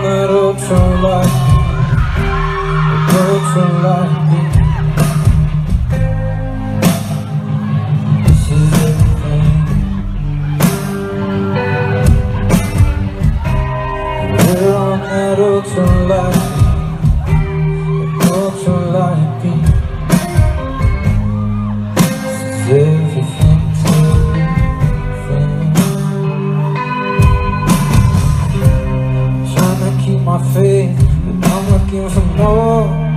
on that ultra light ultra light This is everything We're on that ultra light my faith, but I'm looking for more.